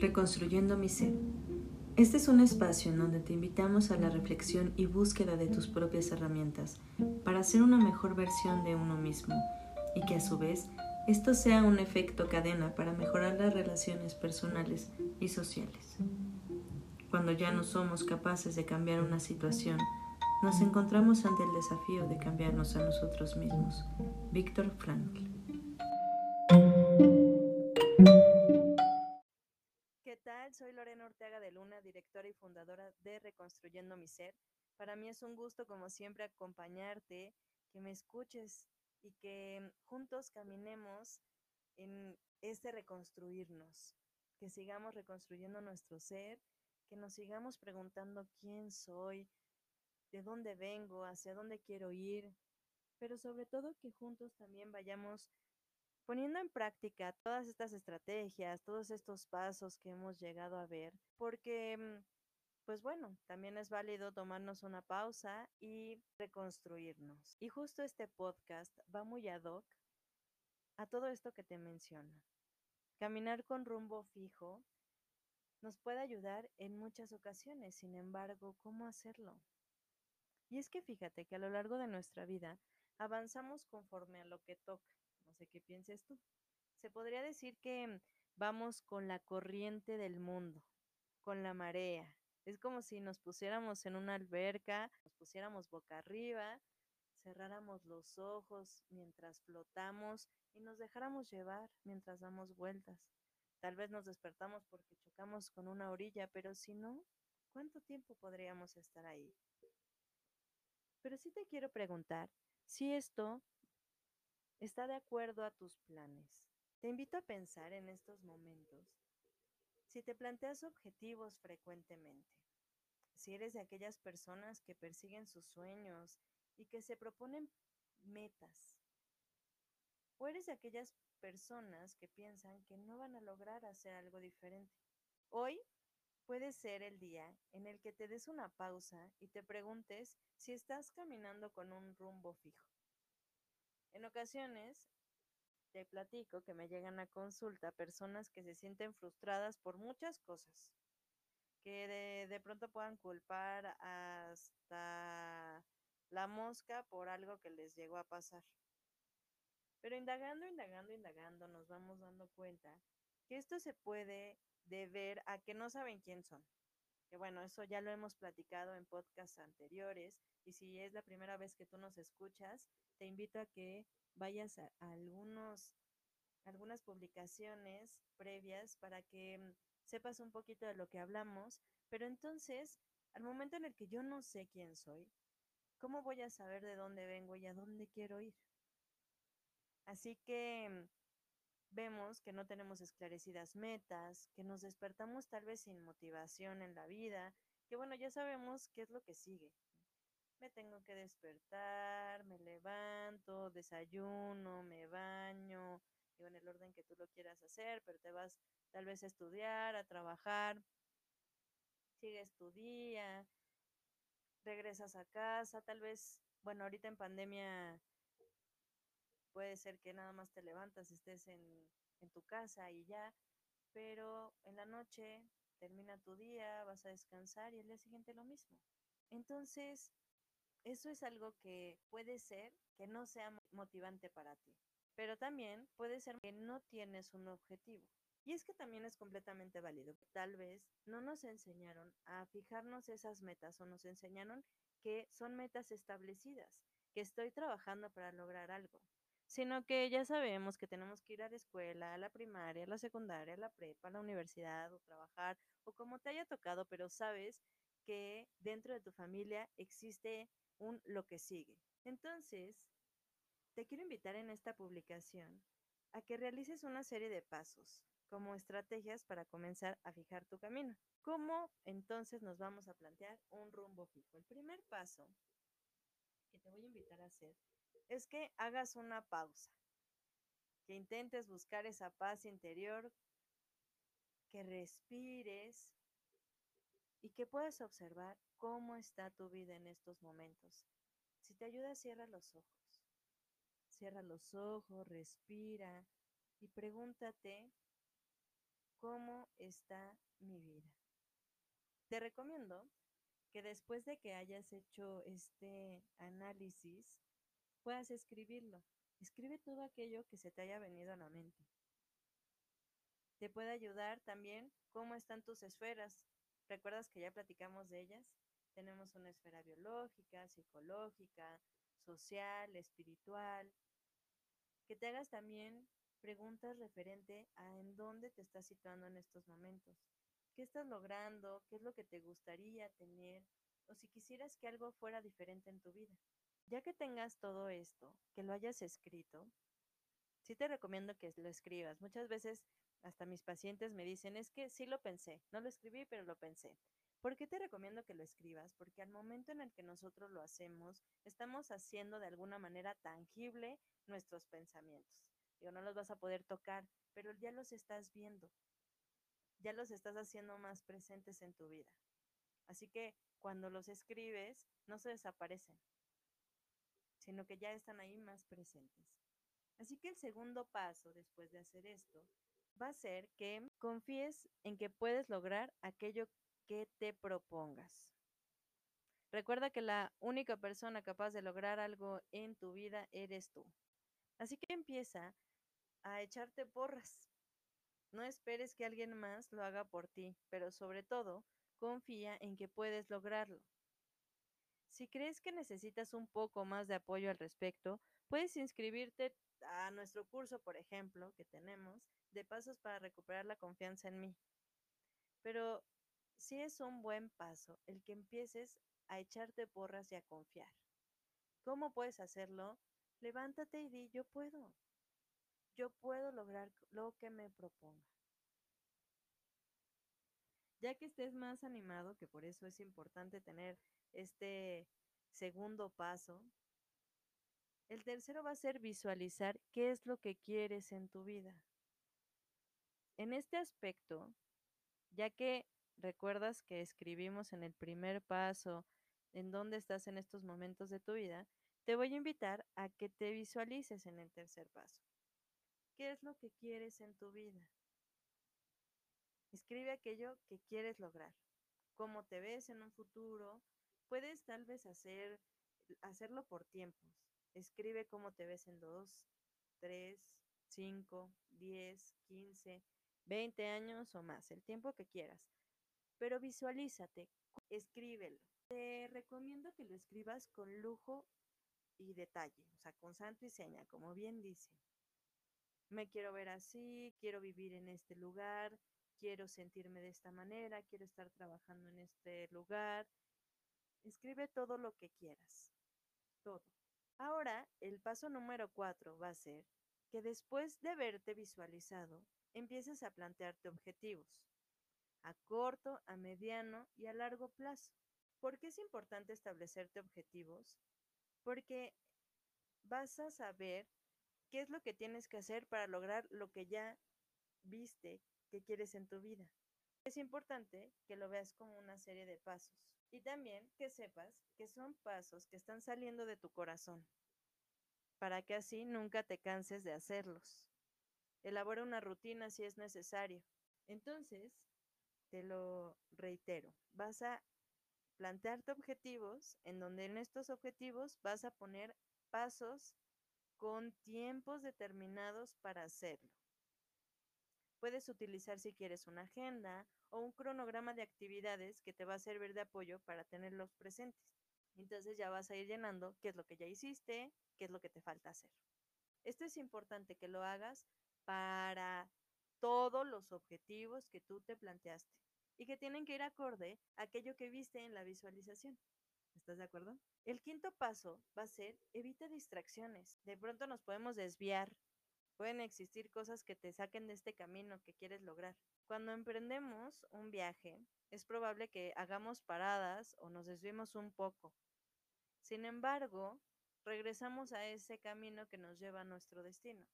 Reconstruyendo mi ser. Este es un espacio en donde te invitamos a la reflexión y búsqueda de tus propias herramientas para ser una mejor versión de uno mismo y que a su vez esto sea un efecto cadena para mejorar las relaciones personales y sociales. Cuando ya no somos capaces de cambiar una situación, nos encontramos ante el desafío de cambiarnos a nosotros mismos. Víctor Frankl. Lorena Ortega de Luna, directora y fundadora de Reconstruyendo mi Ser. Para mí es un gusto, como siempre, acompañarte, que me escuches y que juntos caminemos en este reconstruirnos, que sigamos reconstruyendo nuestro ser, que nos sigamos preguntando quién soy, de dónde vengo, hacia dónde quiero ir, pero sobre todo que juntos también vayamos poniendo en práctica todas estas estrategias, todos estos pasos que hemos llegado a ver, porque, mm, pues bueno, también es válido tomarnos una pausa y reconstruirnos. Y justo este podcast va muy ad hoc a todo esto que te menciono. Caminar con rumbo fijo nos puede ayudar en muchas ocasiones, sin embargo, ¿cómo hacerlo? Y es que fíjate que a lo largo de nuestra vida avanzamos conforme a lo que toca. Sé qué pienses tú. Se podría decir que vamos con la corriente del mundo, con la marea. Es como si nos pusiéramos en una alberca, nos pusiéramos boca arriba, cerráramos los ojos mientras flotamos y nos dejáramos llevar mientras damos vueltas. Tal vez nos despertamos porque chocamos con una orilla, pero si no, ¿cuánto tiempo podríamos estar ahí? Pero sí te quiero preguntar si esto está de acuerdo a tus planes. Te invito a pensar en estos momentos si te planteas objetivos frecuentemente, si eres de aquellas personas que persiguen sus sueños y que se proponen metas, o eres de aquellas personas que piensan que no van a lograr hacer algo diferente. Hoy Puede ser el día en el que te des una pausa y te preguntes si estás caminando con un rumbo fijo. En ocasiones, te platico que me llegan a consulta personas que se sienten frustradas por muchas cosas, que de, de pronto puedan culpar hasta la mosca por algo que les llegó a pasar. Pero indagando, indagando, indagando, nos vamos dando cuenta que esto se puede de ver a que no saben quién son. Que bueno, eso ya lo hemos platicado en podcasts anteriores y si es la primera vez que tú nos escuchas, te invito a que vayas a, algunos algunas publicaciones previas para que mm, sepas un poquito de lo que hablamos, pero entonces, al momento en el que yo no sé quién soy, ¿cómo voy a saber de dónde vengo y a dónde quiero ir? Así que mm, vemos que no tenemos esclarecidas metas, que nos despertamos tal vez sin motivación en la vida, que bueno, ya sabemos qué es lo que sigue. Me tengo que despertar, me levanto, desayuno, me baño, digo en el orden que tú lo quieras hacer, pero te vas tal vez a estudiar, a trabajar, sigues tu día, regresas a casa, tal vez, bueno, ahorita en pandemia Puede ser que nada más te levantas, estés en, en tu casa y ya, pero en la noche termina tu día, vas a descansar y el día siguiente lo mismo. Entonces, eso es algo que puede ser que no sea motivante para ti, pero también puede ser que no tienes un objetivo. Y es que también es completamente válido. Tal vez no nos enseñaron a fijarnos esas metas o nos enseñaron que son metas establecidas, que estoy trabajando para lograr algo sino que ya sabemos que tenemos que ir a la escuela, a la primaria, a la secundaria, a la prepa, a la universidad o trabajar o como te haya tocado, pero sabes que dentro de tu familia existe un lo que sigue. Entonces, te quiero invitar en esta publicación a que realices una serie de pasos como estrategias para comenzar a fijar tu camino. ¿Cómo entonces nos vamos a plantear un rumbo fijo? El primer paso que te voy a invitar a hacer es que hagas una pausa, que intentes buscar esa paz interior, que respires y que puedas observar cómo está tu vida en estos momentos. Si te ayuda, cierra los ojos. Cierra los ojos, respira y pregúntate cómo está mi vida. Te recomiendo que después de que hayas hecho este análisis, puedas escribirlo. Escribe todo aquello que se te haya venido a la mente. Te puede ayudar también cómo están tus esferas. ¿Recuerdas que ya platicamos de ellas? Tenemos una esfera biológica, psicológica, social, espiritual. Que te hagas también preguntas referente a en dónde te estás situando en estos momentos. ¿Qué estás logrando? ¿Qué es lo que te gustaría tener? O si quisieras que algo fuera diferente en tu vida. Ya que tengas todo esto, que lo hayas escrito, sí te recomiendo que lo escribas. Muchas veces hasta mis pacientes me dicen, es que sí lo pensé, no lo escribí, pero lo pensé. ¿Por qué te recomiendo que lo escribas? Porque al momento en el que nosotros lo hacemos, estamos haciendo de alguna manera tangible nuestros pensamientos. Digo, no los vas a poder tocar, pero ya los estás viendo. Ya los estás haciendo más presentes en tu vida. Así que cuando los escribes, no se desaparecen, sino que ya están ahí más presentes. Así que el segundo paso después de hacer esto va a ser que confíes en que puedes lograr aquello que te propongas. Recuerda que la única persona capaz de lograr algo en tu vida eres tú. Así que empieza a echarte porras. No esperes que alguien más lo haga por ti, pero sobre todo, confía en que puedes lograrlo. Si crees que necesitas un poco más de apoyo al respecto, puedes inscribirte a nuestro curso, por ejemplo, que tenemos, de pasos para recuperar la confianza en mí. Pero sí es un buen paso el que empieces a echarte porras y a confiar. ¿Cómo puedes hacerlo? Levántate y di, yo puedo. Yo puedo lograr lo que me proponga. Ya que estés más animado, que por eso es importante tener este segundo paso, el tercero va a ser visualizar qué es lo que quieres en tu vida. En este aspecto, ya que recuerdas que escribimos en el primer paso en dónde estás en estos momentos de tu vida, te voy a invitar a que te visualices en el tercer paso. ¿Qué es lo que quieres en tu vida? Escribe aquello que quieres lograr. ¿Cómo te ves en un futuro? Puedes tal vez hacer, hacerlo por tiempos. Escribe cómo te ves en 2, 3, 5, 10, 15, 20 años o más, el tiempo que quieras. Pero visualízate, escríbelo. Te recomiendo que lo escribas con lujo y detalle, o sea, con santo y seña, como bien dice. Me quiero ver así, quiero vivir en este lugar, quiero sentirme de esta manera, quiero estar trabajando en este lugar. Escribe todo lo que quieras, todo. Ahora, el paso número cuatro va a ser que después de haberte visualizado, empieces a plantearte objetivos a corto, a mediano y a largo plazo. ¿Por qué es importante establecerte objetivos? Porque vas a saber qué es lo que tienes que hacer para lograr lo que ya viste que quieres en tu vida. Es importante que lo veas como una serie de pasos y también que sepas que son pasos que están saliendo de tu corazón, para que así nunca te canses de hacerlos. Elabora una rutina si es necesario. Entonces, te lo reitero, vas a plantearte objetivos en donde en estos objetivos vas a poner pasos con tiempos determinados para hacerlo. Puedes utilizar si quieres una agenda o un cronograma de actividades que te va a servir de apoyo para tenerlos presentes. Entonces ya vas a ir llenando qué es lo que ya hiciste, qué es lo que te falta hacer. Esto es importante que lo hagas para todos los objetivos que tú te planteaste y que tienen que ir acorde a aquello que viste en la visualización. ¿Estás de acuerdo? El quinto paso va a ser evita distracciones. De pronto nos podemos desviar Pueden existir cosas que te saquen de este camino que quieres lograr. Cuando emprendemos un viaje, es probable que hagamos paradas o nos desviemos un poco. Sin embargo, regresamos a ese camino que nos lleva a nuestro destino.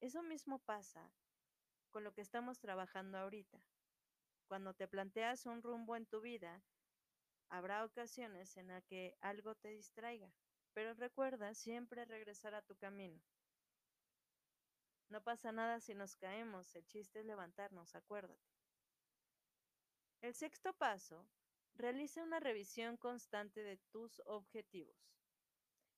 Eso mismo pasa con lo que estamos trabajando ahorita. Cuando te planteas un rumbo en tu vida, habrá ocasiones en las que algo te distraiga, pero recuerda siempre regresar a tu camino. No pasa nada si nos caemos, el chiste es levantarnos, acuérdate. El sexto paso, realiza una revisión constante de tus objetivos.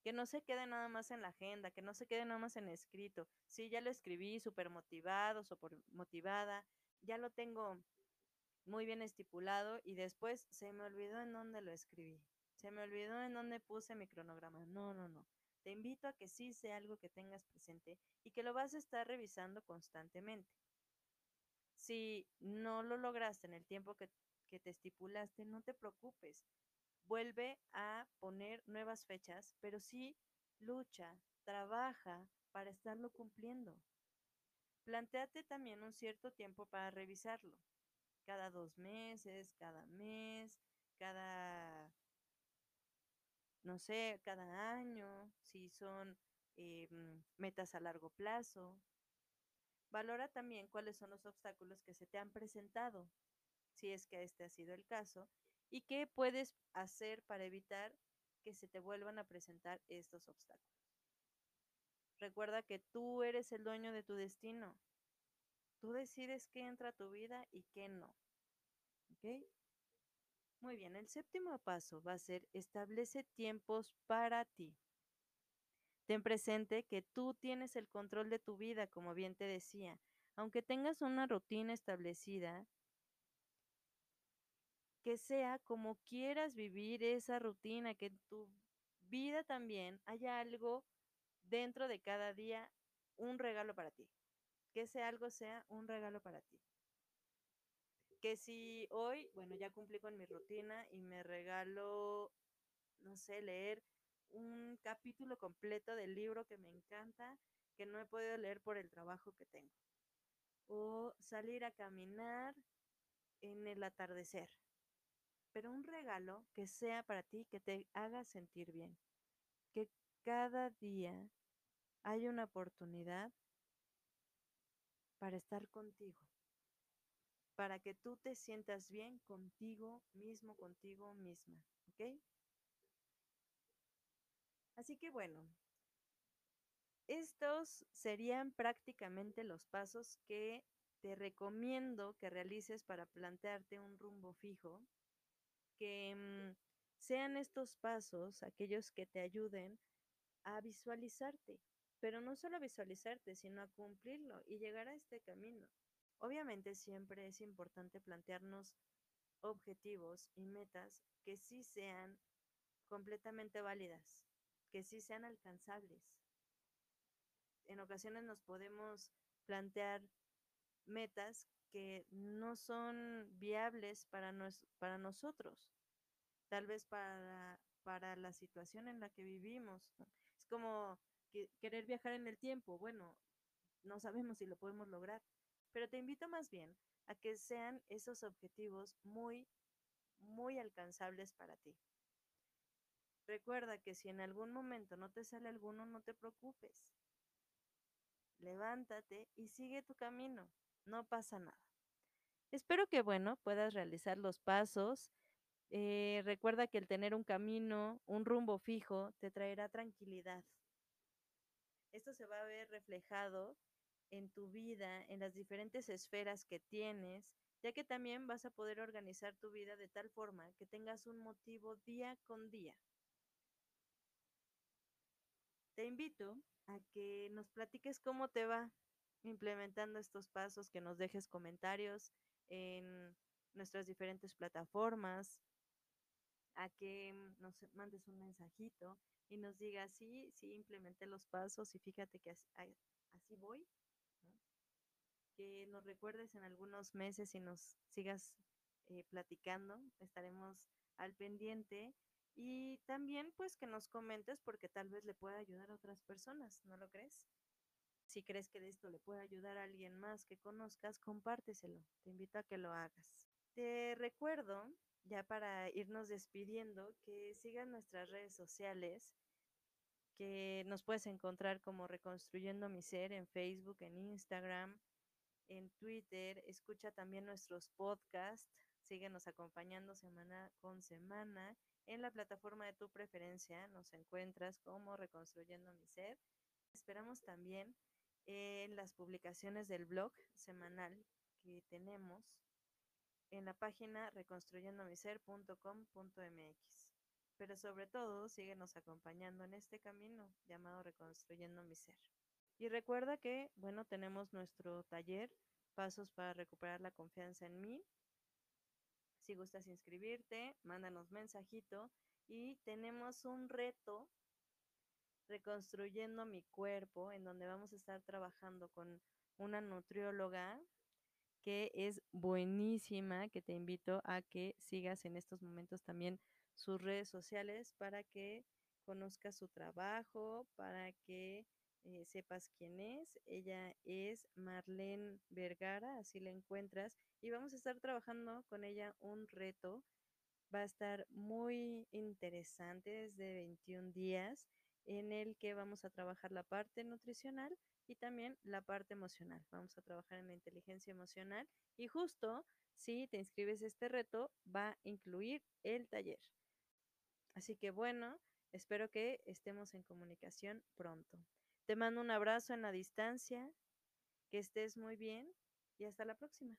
Que no se quede nada más en la agenda, que no se quede nada más en escrito. Sí, ya lo escribí, súper motivado, súper motivada, ya lo tengo muy bien estipulado y después se me olvidó en dónde lo escribí. Se me olvidó en dónde puse mi cronograma. No, no, no. Te invito a que sí sea algo que tengas presente y que lo vas a estar revisando constantemente. Si no lo lograste en el tiempo que, que te estipulaste, no te preocupes. Vuelve a poner nuevas fechas, pero sí lucha, trabaja para estarlo cumpliendo. Plantéate también un cierto tiempo para revisarlo cada dos meses, cada mes, cada, no sé, cada año, si son eh, mm, metas a largo plazo. Valora también cuáles son los obstáculos que se te han presentado, si es que este ha sido el caso, y qué puedes hacer para evitar que se te vuelvan a presentar estos obstáculos. Recuerda que tú eres el dueño de tu destino. Tú decides qué entra a tu vida y qué no. Muy bien, el séptimo paso va a ser establece tiempos para ti. Ten presente que tú tienes el control de tu vida, como bien te decía. Aunque tengas una rutina establecida, que sea como quieras vivir esa rutina, que en tu vida también haya algo dentro de cada día, un regalo para ti que ese algo sea un regalo para ti. Que si hoy, bueno, ya cumplí con mi rutina y me regalo, no sé, leer un capítulo completo del libro que me encanta, que no he podido leer por el trabajo que tengo. O salir a caminar en el atardecer. Pero un regalo que sea para ti, que te haga sentir bien. Que cada día hay una oportunidad para estar contigo, para que tú te sientas bien contigo mismo, contigo misma, ¿ok? Así que bueno, estos serían prácticamente los pasos que te recomiendo que realices para plantearte un rumbo fijo, que mm, sean estos pasos aquellos que te ayuden a visualizarte, pero no solo visualizarte, sino a cumplirlo y llegar a este camino. Obviamente siempre es importante plantearnos objetivos y metas que sí sean completamente válidas, que sí sean alcanzables. En ocasiones nos podemos plantear metas que no son viables para, para nosotros, tal vez para, para la situación en la que vivimos. Es como querer viajar en el tiempo. Bueno, no sabemos si lo podemos lograr, pero te invito más bien a que sean esos objetivos muy, muy alcanzables para ti. Recuerda que si en algún momento no te sale alguno, no te preocupes. Levántate y sigue tu camino. No pasa nada. Espero que, bueno, puedas realizar los pasos. Eh, recuerda que el tener un camino, un rumbo fijo, te traerá tranquilidad. Esto se va a ver reflejado en tu vida, en las diferentes esferas que tienes, ya que también vas a poder organizar tu vida de tal forma que tengas un motivo día con día. Te invito a que nos platiques cómo te va implementando estos pasos, que nos dejes comentarios en nuestras diferentes plataformas, a que nos mandes un mensajito y nos diga, sí, sí, implementé los pasos y fíjate que así, voy. Que nos recuerdes en algunos meses y nos sigas eh, platicando, estaremos al pendiente. Y también pues que nos comentes porque tal vez le pueda ayudar a otras personas, ¿no lo crees? Si crees que de esto le puede ayudar a alguien más que conozcas, compárteselo. Te invito a que lo hagas. Te recuerdo ya para irnos despidiendo, que sigan nuestras redes sociales, que nos puedes encontrar como Reconstruyendo mi Ser en Facebook, en Instagram, en Twitter. Escucha también nuestros podcasts. Síguenos acompañando semana con semana. En la plataforma de tu preferencia nos encuentras como Reconstruyendo mi Ser. Esperamos también en las publicaciones del blog semanal que tenemos en la página reconstruyendomiser.com.mx. Pero sobre todo, síguenos acompañando en este camino llamado Reconstruyendo mi Ser. Y recuerda que, bueno, tenemos nuestro taller, Pasos para recuperar la confianza en mí. Si gustas inscribirte, mándanos mensajito y tenemos un reto reconstruyendo mi cuerpo, en donde vamos a estar trabajando con una nutrióloga que es buenísima, que te invito a que sigas en estos momentos también sus redes sociales para que conozcas su trabajo, para que eh, sepas quién es. Ella es Marlene Vergara, así la encuentras, y vamos a estar trabajando con ella un reto. Va a estar muy interesante, desde 21 días en el que vamos a trabajar la parte nutricional y también la parte emocional. Vamos a trabajar en la inteligencia emocional y justo si te inscribes a este reto va a incluir el taller. Así que bueno, espero que estemos en comunicación pronto. Te mando un abrazo en la distancia, que estés muy bien y hasta la próxima.